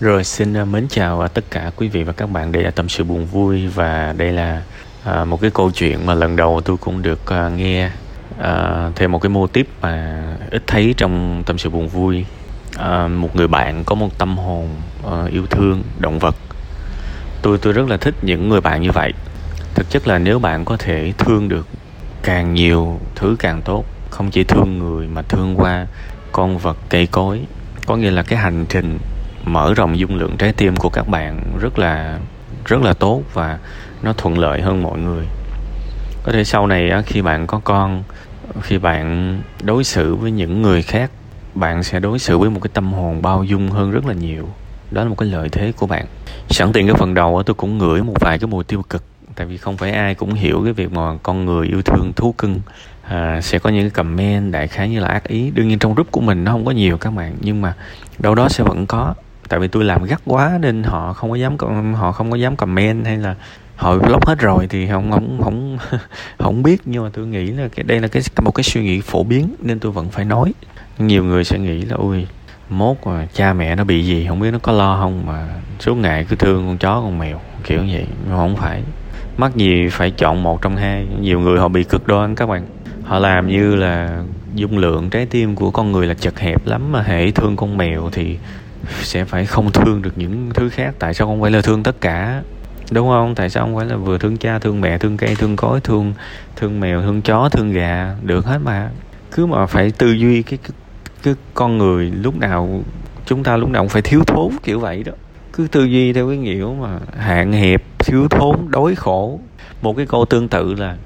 Rồi xin à, mến chào à, tất cả quý vị và các bạn đây là tâm sự buồn vui. Và đây là à, một cái câu chuyện mà lần đầu tôi cũng được à, nghe à, thêm một cái mô tiếp mà ít thấy trong tâm sự buồn vui. À, một người bạn có một tâm hồn à, yêu thương động vật. Tôi tôi rất là thích những người bạn như vậy. Thực chất là nếu bạn có thể thương được càng nhiều thứ càng tốt không chỉ thương người mà thương qua con vật cây cối có nghĩa là cái hành trình mở rộng dung lượng trái tim của các bạn rất là rất là tốt và nó thuận lợi hơn mọi người. Có thể sau này khi bạn có con khi bạn đối xử với những người khác bạn sẽ đối xử với một cái tâm hồn bao dung hơn rất là nhiều. Đó là một cái lợi thế của bạn. Sẵn tiện cái phần đầu tôi cũng ngửi một vài cái mùi tiêu cực tại vì không phải ai cũng hiểu cái việc mà con người yêu thương thú cưng. À, sẽ có những cái comment đại khái như là ác ý. Đương nhiên trong group của mình nó không có nhiều các bạn nhưng mà đâu đó sẽ vẫn có tại vì tôi làm gắt quá nên họ không có dám họ không có dám comment hay là họ block hết rồi thì không không không không biết. Nhưng mà tôi nghĩ là cái, đây là cái, một cái suy nghĩ phổ biến nên tôi vẫn phải nói. Nhiều người sẽ nghĩ là, ui, mốt mà cha mẹ nó bị gì, không biết nó có lo không mà suốt ngày cứ thương con chó con mèo kiểu như vậy. Nhưng không phải. Mắc gì phải chọn một trong hai. Nhiều người họ bị cực đoan các bạn. Họ làm như là dung lượng trái tim của con người là chật hẹp lắm mà hãy thương con mèo thì sẽ phải không thương được những thứ khác. Tại sao không phải là thương tất cả? Đúng không? Tại sao không phải là vừa thương cha thương mẹ thương cây thương cối thương thương mèo thương chó thương gà? Được hết mà. Cứ mà phải tư duy cái cái, cái con người lúc nào chúng ta lúc nào cũng phải thiếu thốn kiểu vậy đó. Cứ tư duy theo cái nghĩa mà hạn hẹp thiếu thốn đói khổ. Một cái câu tương tự là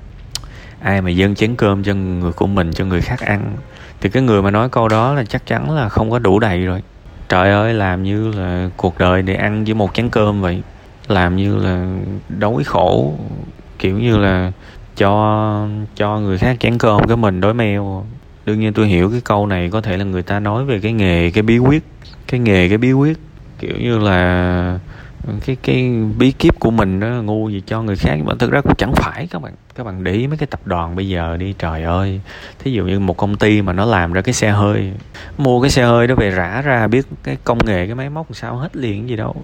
ai mà dâng chén cơm cho người của mình cho người khác ăn thì cái người mà nói câu đó là chắc chắn là không có đủ đầy rồi trời ơi, làm như là cuộc đời để ăn với một chén cơm vậy. Làm như là đói khổ, kiểu như là cho cho người khác chén cơm cái mình đói meo. Đương nhiên tôi hiểu cái câu này có thể là người ta nói về cái nghề, cái bí quyết, cái nghề, cái bí quyết. Kiểu như là cái cái bí kíp của mình nó ngu gì cho người khác mà thực ra cũng chẳng phải. Các bạn các bạn để ý mấy cái tập đoàn bây giờ đi, trời ơi. Thí dụ như một công ty mà nó làm ra cái xe hơi. Mua cái xe hơi đó về rã ra, biết cái công nghệ, cái máy móc sao hết liền, gì đâu.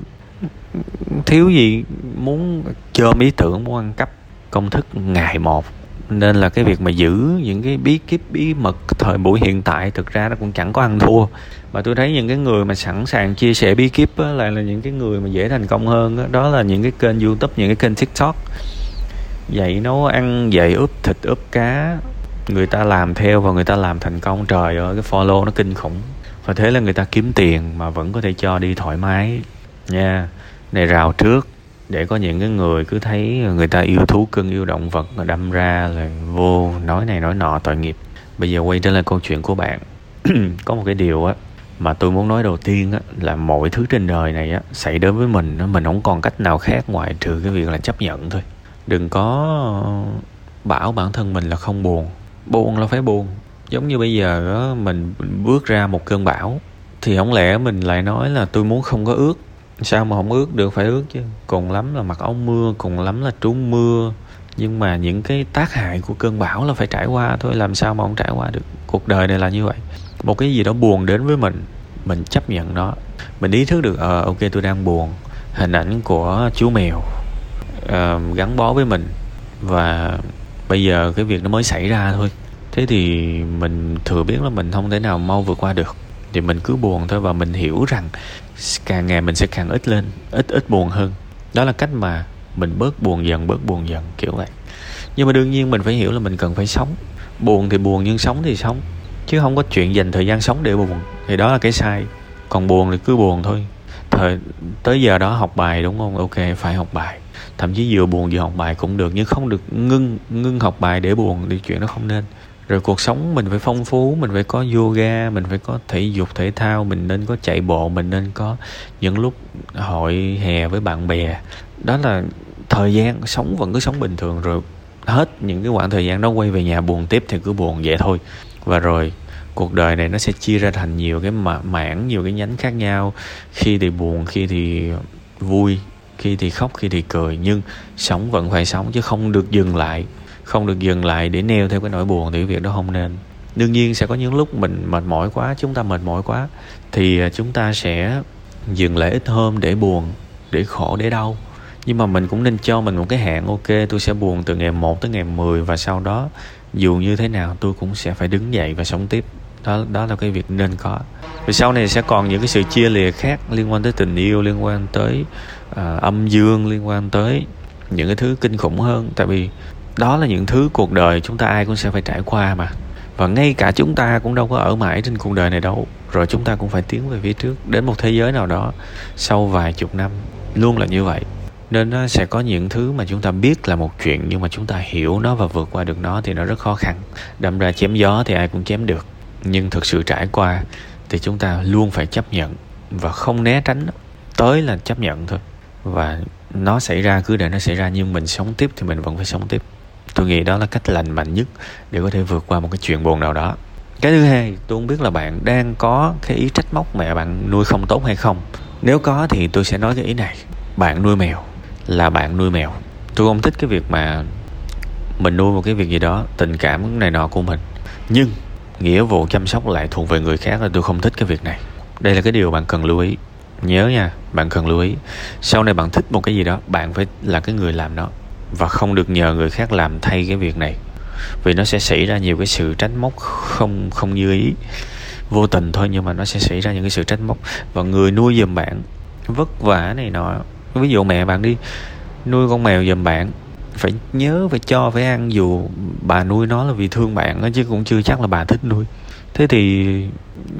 Thiếu gì muốn chôm ý tưởng, muốn ăn cắp công thức ngày một nên là cái việc mà giữ những cái bí kíp bí mật thời buổi hiện tại thực ra nó cũng chẳng có ăn thua. Và tôi thấy những cái người mà sẵn sàng chia sẻ bí kíp á, lại là những cái người mà dễ thành công hơn đó, đó là những cái kênh youtube những cái kênh tiktok. Dạy nấu ăn dạy ướp thịt ướp cá. Người ta làm theo và người ta làm thành công. Trời ơi cái follow nó kinh khủng. Và thế là người ta kiếm tiền mà vẫn có thể cho đi thoải mái. Nha này rào trước để có những cái người cứ thấy người ta yêu thú cưng, yêu động vật mà đâm ra là vô, nói này nói nọ, tội nghiệp. Bây giờ quay trở lại câu chuyện của bạn. Có một cái điều á mà tôi muốn nói đầu tiên á, là mọi thứ trên đời này á, xảy đến với mình mình không còn cách nào khác ngoài trừ cái việc là chấp nhận thôi. Đừng có bảo bản thân mình là không buồn. Buồn là phải buồn. Giống như bây giờ á, mình bước ra một cơn bão, thì không lẽ mình lại nói là tôi muốn không có ướt sao mà không ướt được phải ướt chứ. Cùng lắm là mặc áo mưa cùng lắm là trú mưa. Nhưng mà những cái tác hại của cơn bão là phải trải qua thôi làm sao mà không trải qua được. Cuộc đời này là như vậy. Một cái gì đó buồn đến với mình mình chấp nhận nó. Mình ý thức được ờ ok tôi đang buồn. Hình ảnh của chú mèo uh, gắn bó với mình. Và bây giờ cái việc nó mới xảy ra thôi. Thế thì mình thừa biết là mình không thể nào mau vượt qua được thì mình cứ buồn thôi và mình hiểu rằng càng ngày mình sẽ càng ít lên, ít ít buồn hơn. Đó là cách mà mình bớt buồn dần, bớt buồn dần, kiểu vậy. Nhưng mà đương nhiên mình phải hiểu là mình cần phải sống. Buồn thì buồn nhưng sống thì sống, chứ không có chuyện dành thời gian sống để buồn. Thì đó là cái sai. Còn buồn thì cứ buồn thôi. Thời, tới giờ đó học bài đúng không? Ok, phải học bài. Thậm chí vừa buồn vừa học bài cũng được, nhưng không được ngưng ngưng học bài để buồn thì chuyện đó không nên rồi cuộc sống mình phải phong phú, mình phải có yoga, mình phải có thể dục, thể thao, mình nên có chạy bộ, mình nên có những lúc hội hè với bạn bè. Đó là thời gian sống vẫn cứ sống bình thường rồi hết những cái khoảng thời gian đó quay về nhà buồn tiếp thì cứ buồn vậy thôi. Và rồi cuộc đời này nó sẽ chia ra thành nhiều cái mảng, nhiều cái nhánh khác nhau. Khi thì buồn, khi thì vui, khi thì khóc, khi thì cười. Nhưng sống vẫn phải sống chứ không được dừng lại không được dừng lại để neo theo cái nỗi buồn thì việc đó không nên. Đương nhiên sẽ có những lúc mình mệt mỏi quá chúng ta mệt mỏi quá thì à, chúng ta sẽ dừng lại ít hôm để buồn để khổ để đau. Nhưng mà mình cũng nên cho mình một cái hạn ok tôi sẽ buồn từ ngày 1 tới ngày 10 và sau đó dù như thế nào tôi cũng sẽ phải đứng dậy và sống tiếp. Đó đó là cái việc nên có. Vì sau này sẽ còn những cái sự chia lìa khác liên quan tới tình yêu liên quan tới uh, âm dương liên quan tới những cái thứ kinh khủng hơn. Tại vì đó là những thứ cuộc đời chúng ta ai cũng sẽ phải trải qua mà. Và ngay cả chúng ta cũng đâu có ở mãi trên cuộc đời này đâu. Rồi chúng ta cũng phải tiến về phía trước, đến một thế giới nào đó sau vài chục năm. Luôn là như vậy. Nên nó sẽ có những thứ mà chúng ta biết là một chuyện, nhưng mà chúng ta hiểu nó và vượt qua được nó thì nó rất khó khăn. Đâm ra chém gió thì ai cũng chém được. Nhưng thực sự trải qua thì chúng ta luôn phải chấp nhận và không né tránh tới là chấp nhận thôi. Và nó xảy ra cứ để nó xảy ra, nhưng mình sống tiếp thì mình vẫn phải sống tiếp tôi nghĩ đó là cách lành mạnh nhất để có thể vượt qua một cái chuyện buồn nào đó. Cái thứ hai, tôi không biết là bạn đang có cái ý trách móc mẹ bạn nuôi không tốt hay không. Nếu có thì tôi sẽ nói cái ý này. Bạn nuôi mèo là bạn nuôi mèo. Tôi không thích cái việc mà mình nuôi một cái việc gì đó, tình cảm này nọ của mình. Nhưng nghĩa vụ chăm sóc lại thuộc về người khác là tôi không thích cái việc này. Đây là cái điều bạn cần lưu ý. Nhớ nha, bạn cần lưu ý. Sau này bạn thích một cái gì đó, bạn phải là cái người làm nó và không được nhờ người khác làm thay cái việc này. Vì nó sẽ xảy ra nhiều cái sự tránh móc không không như ý. Vô tình thôi nhưng mà nó sẽ xảy ra những cái sự trách móc. Và người nuôi giùm bạn vất vả này nọ. Ví dụ mẹ bạn đi nuôi con mèo giùm bạn phải nhớ phải cho phải ăn dù bà nuôi nó là vì thương bạn đó, chứ cũng chưa chắc là bà thích nuôi. Thế thì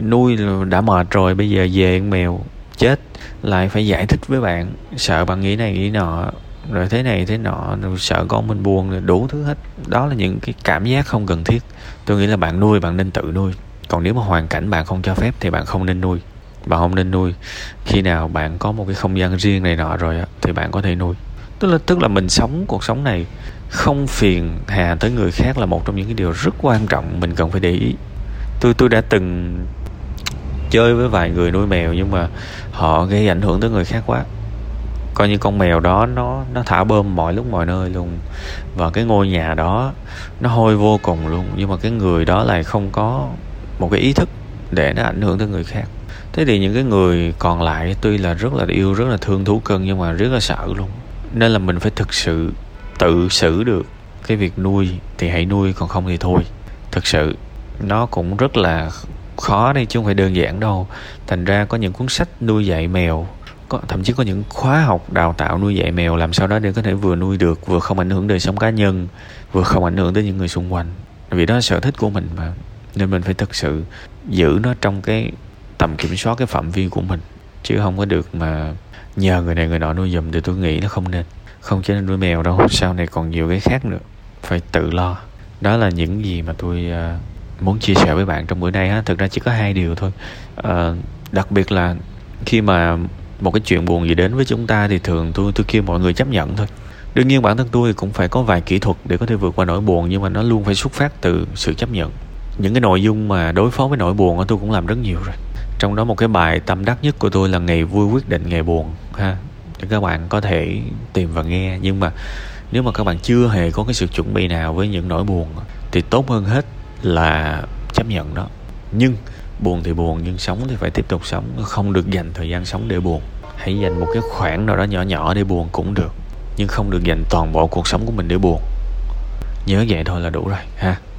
nuôi đã mệt rồi bây giờ về con mèo chết lại phải giải thích với bạn sợ bạn nghĩ này nghĩ nọ rồi thế này thế nọ, rồi sợ con mình buồn rồi đủ thứ hết. Đó là những cái cảm giác không cần thiết. Tôi nghĩ là bạn nuôi, bạn nên tự nuôi. Còn nếu mà hoàn cảnh bạn không cho phép thì bạn không nên nuôi. Bạn không nên nuôi. Khi nào bạn có một cái không gian riêng này nọ rồi thì bạn có thể nuôi. Tức là tức là mình sống cuộc sống này không phiền hà tới người khác là một trong những cái điều rất quan trọng mình cần phải để ý. Tôi tôi đã từng chơi với vài người nuôi mèo nhưng mà họ gây ảnh hưởng tới người khác quá coi như con mèo đó nó nó thả bơm mọi lúc mọi nơi luôn. Và cái ngôi nhà đó nó hôi vô cùng luôn, nhưng mà cái người đó lại không có một cái ý thức để nó ảnh hưởng tới người khác. Thế thì những cái người còn lại tuy là rất là yêu, rất là thương thú cưng nhưng mà rất là sợ luôn. Nên là mình phải thực sự tự xử được cái việc nuôi thì hãy nuôi, còn không thì thôi. Thực sự, nó cũng rất là khó đây chứ không phải đơn giản đâu. Thành ra có những cuốn sách nuôi dạy mèo có thậm chí có những khóa học đào tạo nuôi dạy mèo làm sao đó để có thể vừa nuôi được vừa không ảnh hưởng đời sống cá nhân vừa không ảnh hưởng tới những người xung quanh. Vì đó là sở thích của mình mà nên mình phải thực sự giữ nó trong cái tầm kiểm soát cái phạm vi của mình chứ không có được mà nhờ người này người nọ nuôi giùm thì tôi nghĩ nó không nên. Không chỉ nên nuôi mèo đâu sau này còn nhiều cái khác nữa phải tự lo. Đó là những gì mà tôi uh, muốn chia sẻ với bạn trong bữa nay ha thực ra chỉ có hai điều thôi. Uh, đặc biệt là khi mà một cái chuyện buồn gì đến với chúng ta thì thường tôi tôi kêu mọi người chấp nhận thôi. Đương nhiên bản thân tôi cũng phải có vài kỹ thuật để có thể vượt qua nỗi buồn, nhưng mà nó luôn phải xuất phát từ sự chấp nhận. Những cái nội dung mà đối phó với nỗi buồn tôi cũng làm rất nhiều rồi. Trong đó một cái bài tâm đắc nhất của tôi là ngày vui quyết định ngày buồn ha. Để các bạn có thể tìm và nghe. Nhưng mà nếu mà các bạn chưa hề có cái sự chuẩn bị nào với những nỗi buồn thì tốt hơn hết là chấp nhận đó. Nhưng buồn thì buồn, nhưng sống thì phải tiếp tục sống. Không được dành thời gian sống để buồn. Hãy dành một cái khoảng nào đó nhỏ nhỏ để buồn cũng được. Nhưng không được dành toàn bộ cuộc sống của mình để buồn. Nhớ vậy thôi là đủ rồi, ha?